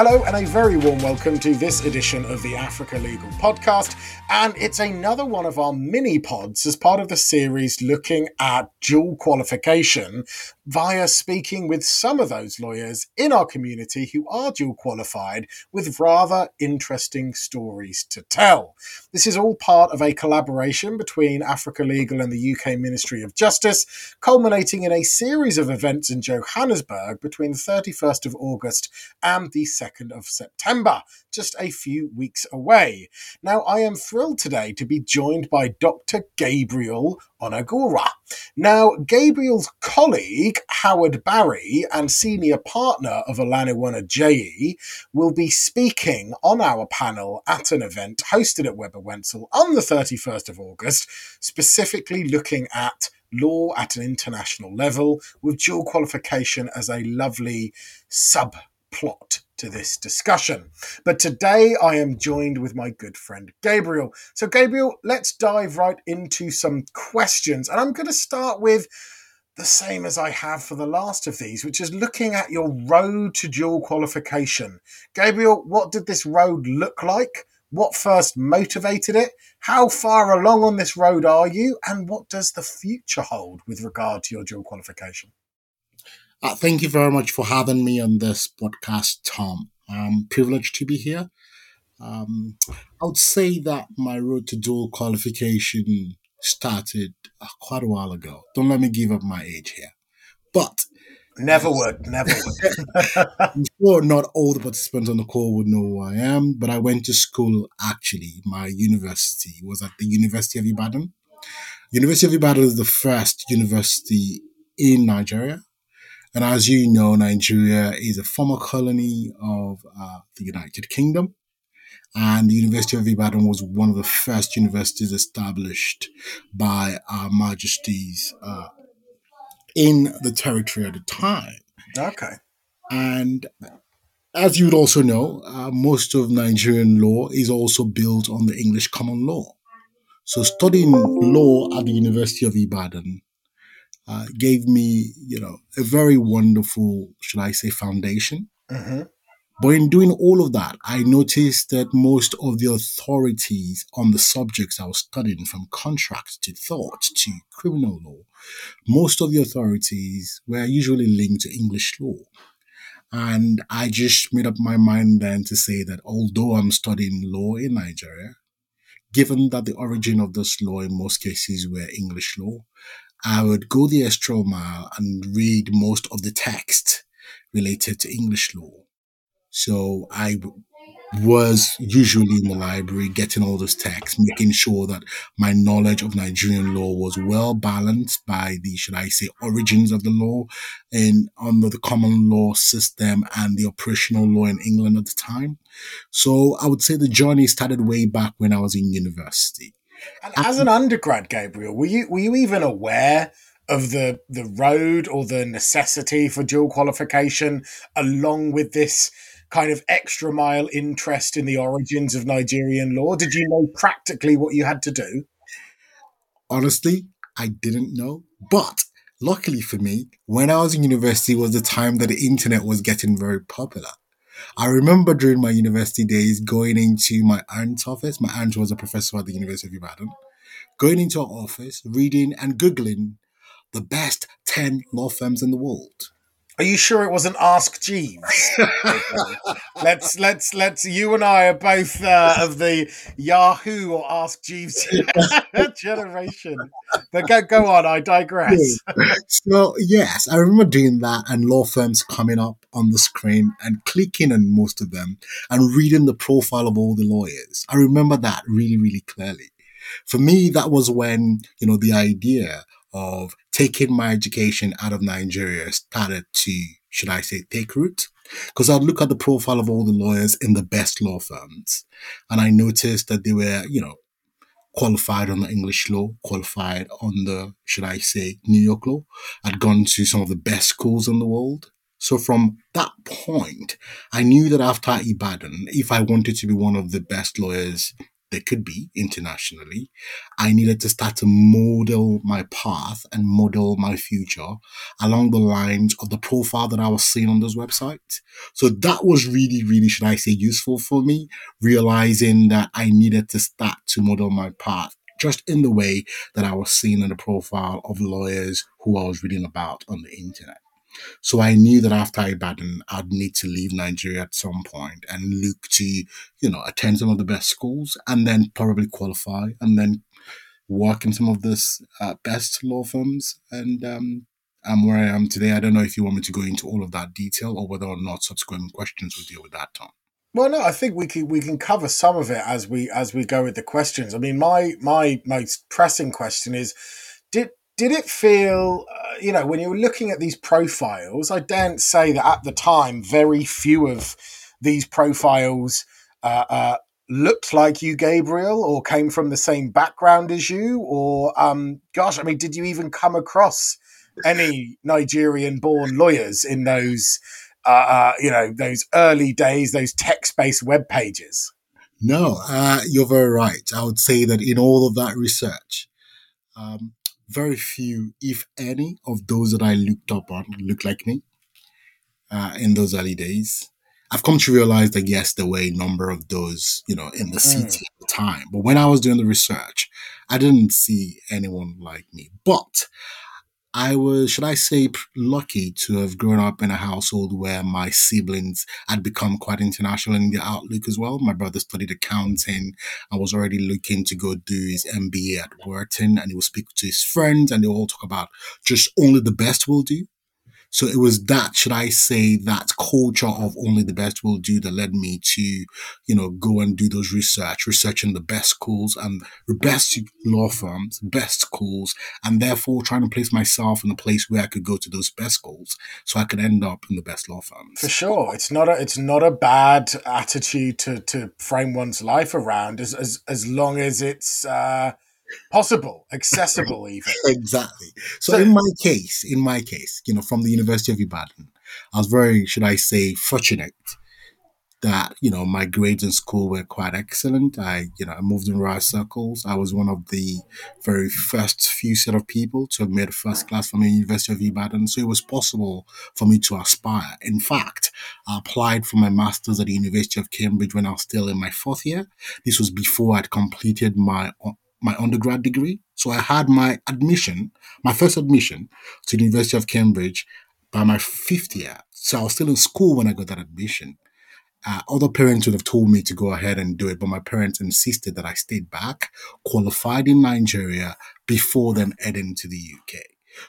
Hello, and a very warm welcome to this edition of the Africa Legal Podcast. And it's another one of our mini pods as part of the series looking at dual qualification via speaking with some of those lawyers in our community who are dual qualified with rather interesting stories to tell. This is all part of a collaboration between Africa Legal and the UK Ministry of Justice, culminating in a series of events in Johannesburg between the 31st of August and the 2nd of September, just a few weeks away. Now, I am thrilled today to be joined by Dr. Gabriel Onagoruwa. Now, Gabriel's colleague, Howard Barry, and senior partner of Olaniwun Ajayi, will be speaking on our panel at an event hosted at Webber Wentzel on the 31st of August, specifically looking at law at an international level with dual qualification as a lovely subplot to this discussion. But today I am joined with my good friend Gabriel. So, Gabriel, let's dive right into some questions. And I'm going to start with the same as I have for the last of these, which is looking at your road to dual qualification. Gabriel, what did this road look like? What first motivated it? How far along on this road are you? And what does the future hold with regard to your dual qualification? Uh, thank you very much for having me on this podcast, Tom. I'm privileged to be here. Um, I would say that my road to dual qualification started uh, quite a while ago. Don't let me give up my age here. But Never would, never would. I'm sure not all the participants on the call would know who I am, but I went to school actually. My university was at the University of Ibadan. University of Ibadan is the first university in Nigeria. And as you know, Nigeria is a former colony of uh, the United Kingdom. And the University of Ibadan was one of the first universities established by Our Majesties uh, in the territory at the time. Okay. And as you would also know, uh, most of Nigerian law is also built on the English common law. So studying law at the University of Ibadan uh, gave me, you know, a very wonderful, should I say, foundation. Mm-hmm. But in doing all of that, I noticed that most of the authorities on the subjects I was studying, from contract to tort to criminal law, most of the authorities were usually linked to English law. And I just made up my mind then to say that although I'm studying law in Nigeria, given that the origin of this law in most cases were English law, I would go the extra mile and read most of the text related to English law. So I was usually in the library getting all those texts, making sure that my knowledge of Nigerian law was well balanced by the, should I say, origins of the law and under the common law system and the operational law in England at the time. So I would say the journey started way back when I was in university. And as an undergrad, Gabriel, were you were you even aware of the the road or the necessity for dual qualification along with this kind of extra mile interest in the origins of Nigerian law? Did you know practically what you had to do? Honestly, I didn't know. But luckily for me, when I was in university was the time that the internet was getting very popular. I remember during my university days going into my aunt's office. My aunt was a professor at the University of Ibadan. Going into her office, reading and Googling the best 10 law firms in the world. Are you sure it wasn't Ask Jeeves? let's let's let's. You and I are both uh, of the Yahoo or Ask Jeeves generation. But go go on. I digress. so yes, I remember doing that, and law firms coming up on the screen and clicking on most of them and reading the profile of all the lawyers. I remember that really really clearly. For me, that was when you know the idea of taking my education out of Nigeria started to, should I say, take root. Because I'd look at the profile of all the lawyers in the best law firms, and I noticed that they were, you know, qualified on the English law, qualified on the, should I say, New York law. I'd gone to some of the best schools in the world. So from that point, I knew that after Ibadan, if I wanted to be one of the best lawyers there could be internationally, I needed to start to model my path and model my future along the lines of the profile that I was seeing on those websites. So that was really, really, should I say, useful for me, realizing that I needed to start to model my path just in the way that I was seeing in the profile of lawyers who I was reading about on the internet. So I knew that after Ibadan, I'd need to leave Nigeria at some point and look to, you know, attend some of the best schools and then probably qualify and then work in some of the uh, best law firms. And um, I'm where I am today. I don't know if you want me to go into all of that detail or whether or not subsequent questions will deal with that, Tom. Well, no, I think we can we can cover some of it as we as we go with the questions. I mean, my my most pressing question is, did it feel, uh, you know, when you were looking at these profiles, I daren't say that at the time, very few of these profiles uh, uh, looked like you, Gabriel, or came from the same background as you, or, um, gosh, I mean, did you even come across any Nigerian born lawyers in those, uh, uh, you know, those early days, those text based web pages? No, uh, you're very right. I would say that in all of that research, um, very few, if any, of those that I looked up on look like me uh, in those early days. I've come to realize that yes, there were a number of those, you know, in the city mm. at the time. But when I was doing the research, I didn't see anyone like me. But I was, should I say, lucky to have grown up in a household where my siblings had become quite international in their outlook as well. My brother studied accounting I was already looking to go do his MBA at Wharton, and he would speak to his friends, and they all talk about just only the best will do. So it was that, should I say, that culture of only the best will do that led me to, you know, go and do those research, researching the best schools and the best law firms, best schools, and therefore trying to place myself in a place where I could go to those best schools so I could end up in the best law firms. For sure. It's not a it's not a bad attitude to to frame one's life around as as as long as it's uh possible, accessible, even. exactly. So, so, in my case, in my case, you know, from the University of Ibadan, I was very, should I say, fortunate that you know my grades in school were quite excellent. I you know I moved in right circles. I was one of the very first few set of people to have made a first class from the University of Ibadan, so it was possible for me to aspire. In fact, I applied for my masters at the University of Cambridge when I was still in my fourth year. This was before I'd completed my my undergrad degree. So I had my admission, my first admission to the University of Cambridge by my fifth year. So I was still in school when I got that admission. Uh, other parents would have told me to go ahead and do it, but my parents insisted that I stayed back, qualified in Nigeria before then heading to the UK.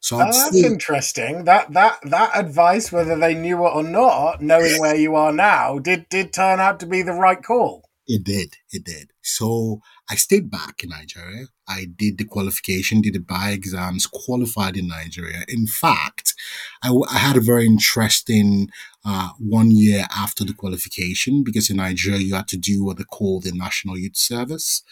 So oh, that's interesting. That that that advice, whether they knew it or not, knowing where you are now, did did turn out to be the right call. It did. It did. So I stayed back in Nigeria. I did the qualification, did the bar exams, qualified in Nigeria. In fact, I, I had a very interesting uh, one year after the qualification because in Nigeria you had to do what they call the National Youth Service.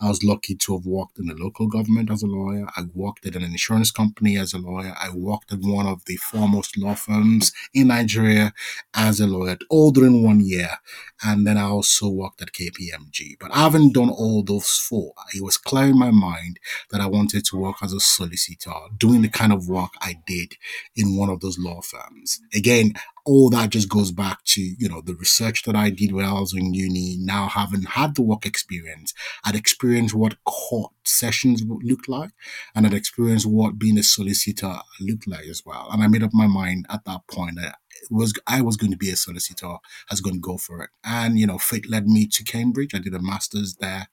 I was lucky to have worked in the local government as a lawyer. I worked at an insurance company as a lawyer. I worked at one of the foremost law firms in Nigeria as a lawyer, all during one year. And then I also worked at KPMG. But I haven't done all those four. It was clear in my mind that I wanted to work as a solicitor, doing the kind of work I did in one of those law firms. Again, all that just goes back to you know the research that I did when I was in uni. Now having had the work experience, I'd experienced what court sessions looked like, and I'd experienced what being a solicitor looked like as well. And I made up my mind at that point that was I was going to be a solicitor. I was going to go for it, and you know, fate led me to Cambridge. I did a master's there,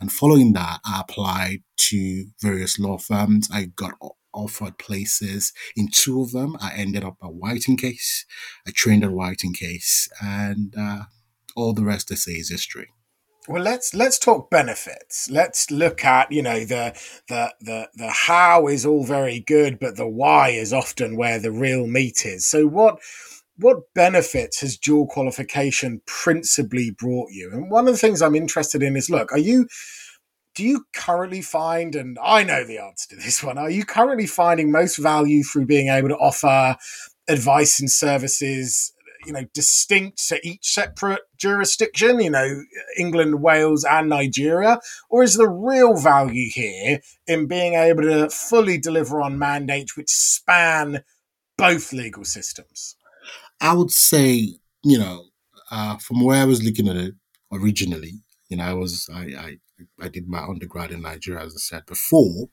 and following that, I applied to various law firms. I got offered places. In two of them, I ended up at White and Case. I trained at White and Case, and uh, all the rest I say is history. Well, let's let's talk benefits. Let's look at you know the the the the how is all very good, but the why is often where the real meat is. So what what benefits has dual qualification principally brought you? And one of the things I'm interested in is look, are you do you currently find, and I know the answer to this one, are you currently finding most value through being able to offer advice and services, you know distinct to each separate jurisdiction you know england wales and nigeria? Or is the real value here in being able to fully deliver on mandates which span both legal systems? I would say you know uh, from where i was looking at it originally you know i was i i, I did my undergrad in nigeria as i said before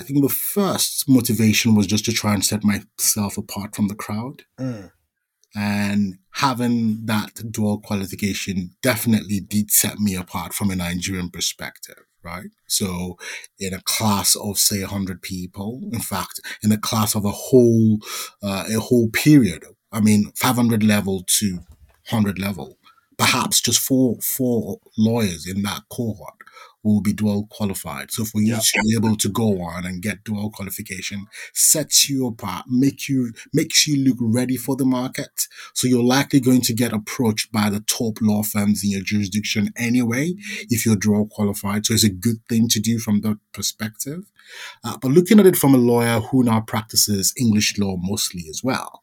I think the first motivation was just to try and set myself apart from the crowd. Mm. And having that dual qualification definitely did set me apart from a Nigerian perspective, right? So in a class of say 100 people, in fact, in a class of a whole, uh, a whole period, I mean, 500 level to 100 level, perhaps just four, four lawyers in that cohort will be dual qualified. So for you yep. to be able to go on and get dual qualification sets you apart, make you makes you look ready for the market. So you're likely going to get approached by the top law firms in your jurisdiction anyway if you're dual qualified. So it's a good thing to do from that perspective. Uh, but looking at it from a lawyer who now practices English law mostly as well,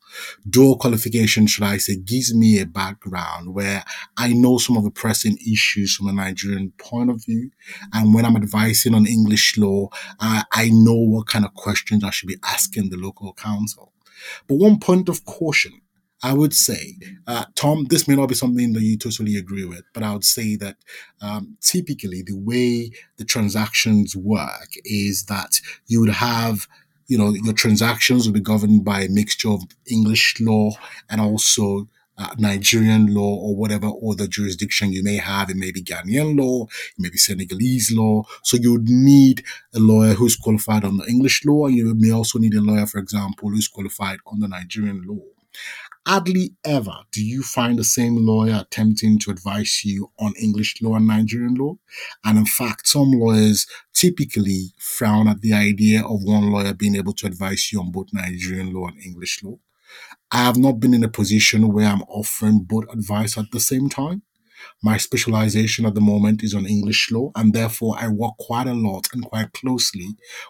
dual qualification, should I say, gives me a background where I know some of the pressing issues from a Nigerian point of view. And when I'm advising on English law, uh, I know what kind of questions I should be asking the local counsel. But one point of caution I would say, uh, Tom, this may not be something that you totally agree with, but I would say that um, typically the way the transactions work is that you would have you know your transactions will be governed by a mixture of English law and also uh, Nigerian law or whatever other jurisdiction you may have. It may be Ghanaian law, it may be Senegalese law. So you would need a lawyer who's qualified on the English law, and you may also need a lawyer, for example, who's qualified on the Nigerian law. Hardly ever do you find the same lawyer attempting to advise you on English law and Nigerian law. And in fact, some lawyers typically frown at the idea of one lawyer being able to advise you on both Nigerian law and English law. I have not been in a position where I'm offering both advice at the same time. My specialization at the moment is on English law, and therefore I work quite a lot and quite closely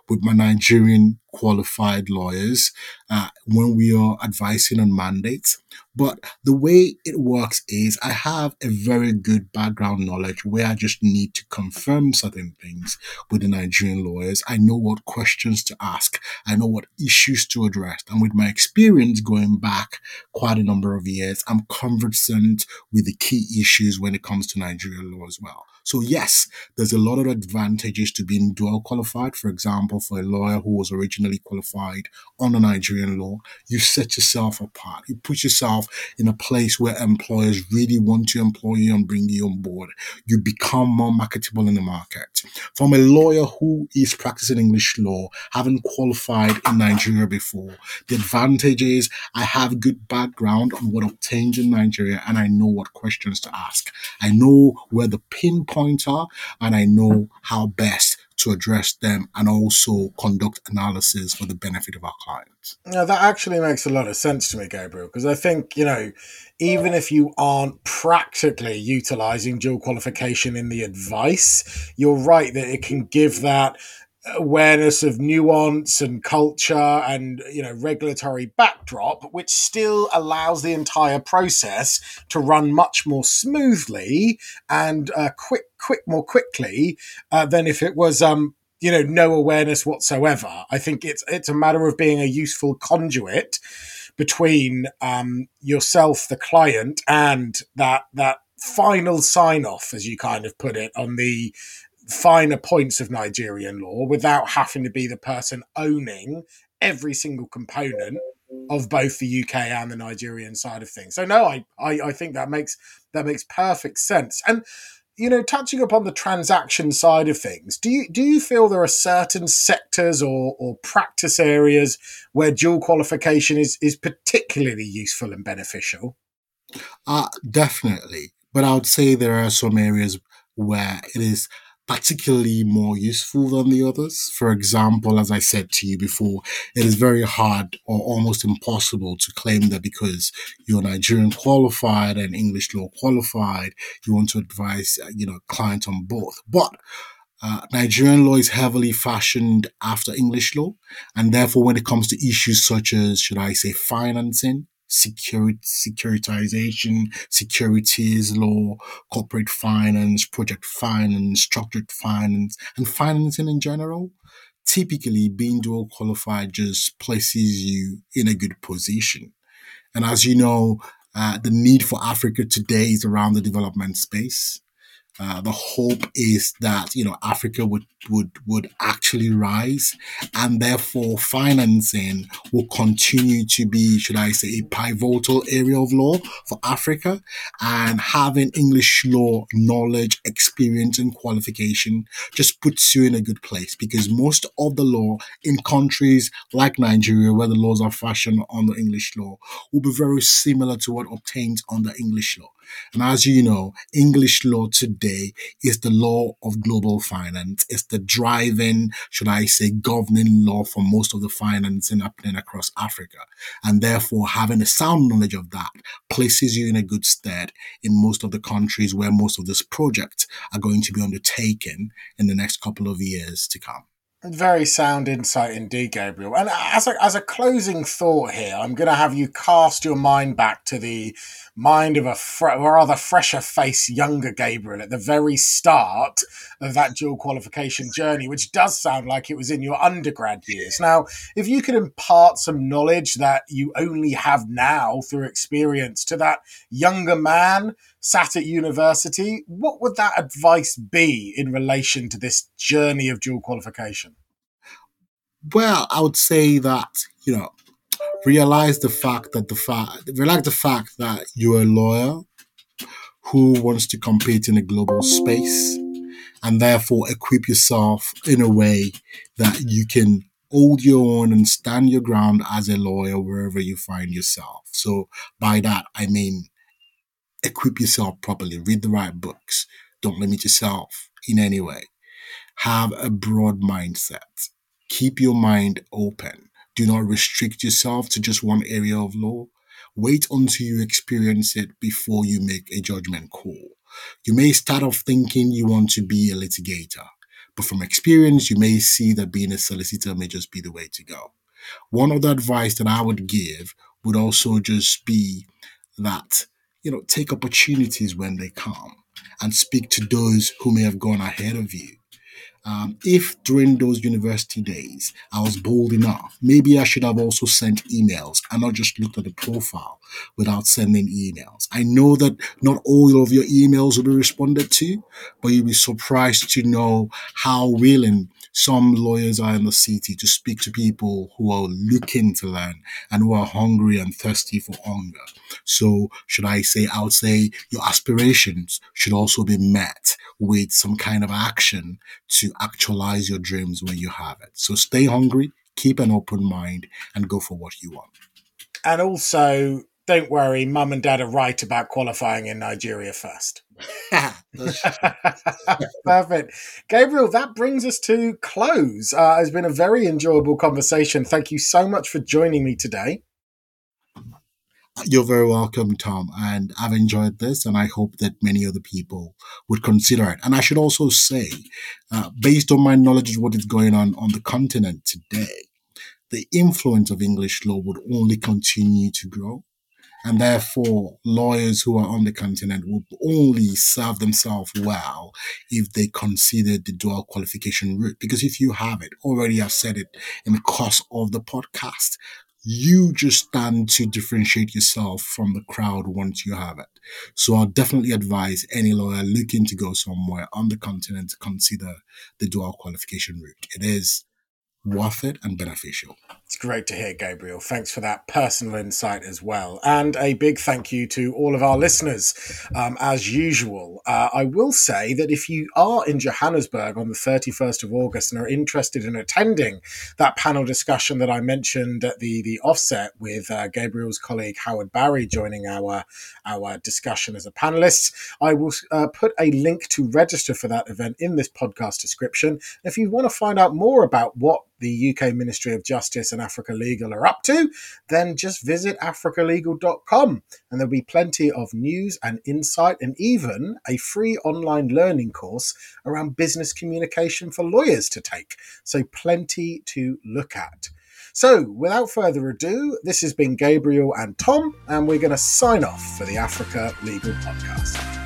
with my Nigerian qualified lawyers uh, when we are advising on mandates. But the way it works is I have a very good background knowledge where I just need to confirm certain things with the Nigerian lawyers. I know what questions to ask. I know what issues to address. And with my experience going back quite a number of years, I'm conversant with the key issues when it comes to Nigerian law as well. So yes, there's a lot of advantages to being dual qualified. For example, for a lawyer who was originally qualified on the Nigerian law, you set yourself apart. You put yourself in a place where employers really want to employ you and bring you on board. You become more marketable in the market. From a lawyer who is practicing English law, having qualified in Nigeria before, the advantage is I have good background on what obtains in Nigeria and I know what questions to ask. I know where the pinpoints are, and I know how best to address them and also conduct analysis for the benefit of our clients. Yeah, that actually makes a lot of sense to me, Gabriel, because I think, you know, even if you aren't practically utilizing dual qualification in the advice, you're right that it can give that awareness of nuance and culture and you know regulatory backdrop which still allows the entire process to run much more smoothly and uh, quick quick more quickly uh, than if it was um you know no awareness whatsoever. I think it's it's a matter of being a useful conduit between um, yourself the client and that that final sign off as you kind of put it on the finer points of Nigerian law without having to be the person owning every single component of both the UK and the Nigerian side of things. So no, I, I, I think that makes that makes perfect sense. And you know, touching upon the transaction side of things, do you do you feel there are certain sectors or or practice areas where dual qualification is is particularly useful and beneficial? Uh definitely. But I would say there are some areas where it is particularly more useful than the others. For example, as I said to you before, it is very hard or almost impossible to claim that because you're Nigerian qualified and English law qualified, you want to advise, uh, you know, clients on both. But uh, Nigerian law is heavily fashioned after English law, and therefore, when it comes to issues such as, should I say, financing, security, securitization, securities law, corporate finance, project finance, structured finance, and financing in general. Typically, being dual qualified just places you in a good position. And as you know, uh, the need for Africa today is around the development space. Uh, the hope is that you know Africa would would would actually rise, and therefore financing will continue to be, should I say, a pivotal area of law for Africa. And having English law knowledge, experience, and qualification just puts you in a good place because most of the law in countries like Nigeria, where the laws are fashioned on the English law, will be very similar to what obtains under English law. And as you know, English law today is the law of global finance. It's the driving, should I say, governing law for most of the financing happening across Africa. And therefore, having a sound knowledge of that places you in a good stead in most of the countries where most of these projects are going to be undertaken in the next couple of years to come. Very sound insight indeed, Gabriel. And as a, as a closing thought here, I'm going to have you cast your mind back to the mind of a fre- rather fresher face, younger Gabriel at the very start of that dual qualification journey, which does sound like it was in your undergrad years. Now, if you could impart some knowledge that you only have now through experience to that younger man sat at university, what would that advice be in relation to this journey of dual qualification? Well, I would say that, you know, realize the fact that the fact, realize the fact that you're a lawyer who wants to compete in a global space and therefore equip yourself in a way that you can hold your own and stand your ground as a lawyer wherever you find yourself. So by that, I mean, equip yourself properly, read the right books, don't limit yourself in any way. Have a broad mindset. Keep your mind open. Do not restrict yourself to just one area of law. Wait until you experience it before you make a judgment call. You may start off thinking you want to be a litigator, but from experience, you may see that being a solicitor may just be the way to go. One other advice that I would give would also just be that you know, take opportunities when they come and speak to those who may have gone ahead of you. Um, if during those university days I was bold enough, maybe I should have also sent emails and not just looked at the profile without sending emails. I know that not all of your emails will be responded to, but you'll be surprised to know how willing some lawyers are in the city to speak to people who are looking to learn and who are hungry and thirsty for hunger. So, should I say, I would say your aspirations should also be met with some kind of action to actualize your dreams when you have it. So, stay hungry, keep an open mind, and go for what you want. And also, don't worry, mum and dad are right about qualifying in Nigeria first. Perfect. Gabriel, that brings us to close. Uh, it's been a very enjoyable conversation. Thank you so much for joining me today. You're very welcome, Tom. And I've enjoyed this, and I hope that many other people would consider it. And I should also say, uh, based on my knowledge of what is going on on the continent today, the influence of English law would only continue to grow. And therefore, lawyers who are on the continent will only serve themselves well if they consider the dual qualification route. Because if you have it, already I've said it in the course of the podcast, you just stand to differentiate yourself from the crowd once you have it. So I'll definitely advise any lawyer looking to go somewhere on the continent to consider the dual qualification route. It is worth it and beneficial. It's great to hear, Gabriel. Thanks for that personal insight as well. And a big thank you to all of our listeners. Um, as usual, uh, I will say that if you are in Johannesburg on the 31st of August and are interested in attending that panel discussion that I mentioned at the, the offset with uh, Gabriel's colleague Howard Barry joining our, our discussion as a panelist, I will uh, put a link to register for that event in this podcast description. If you want to find out more about what the UK Ministry of Justice and Africa Legal are up to, then just visit africalegal.com and there'll be plenty of news and insight and even a free online learning course around business communication for lawyers to take. So, plenty to look at. So, without further ado, this has been Gabriel and Tom, and we're going to sign off for the Africa Legal Podcast.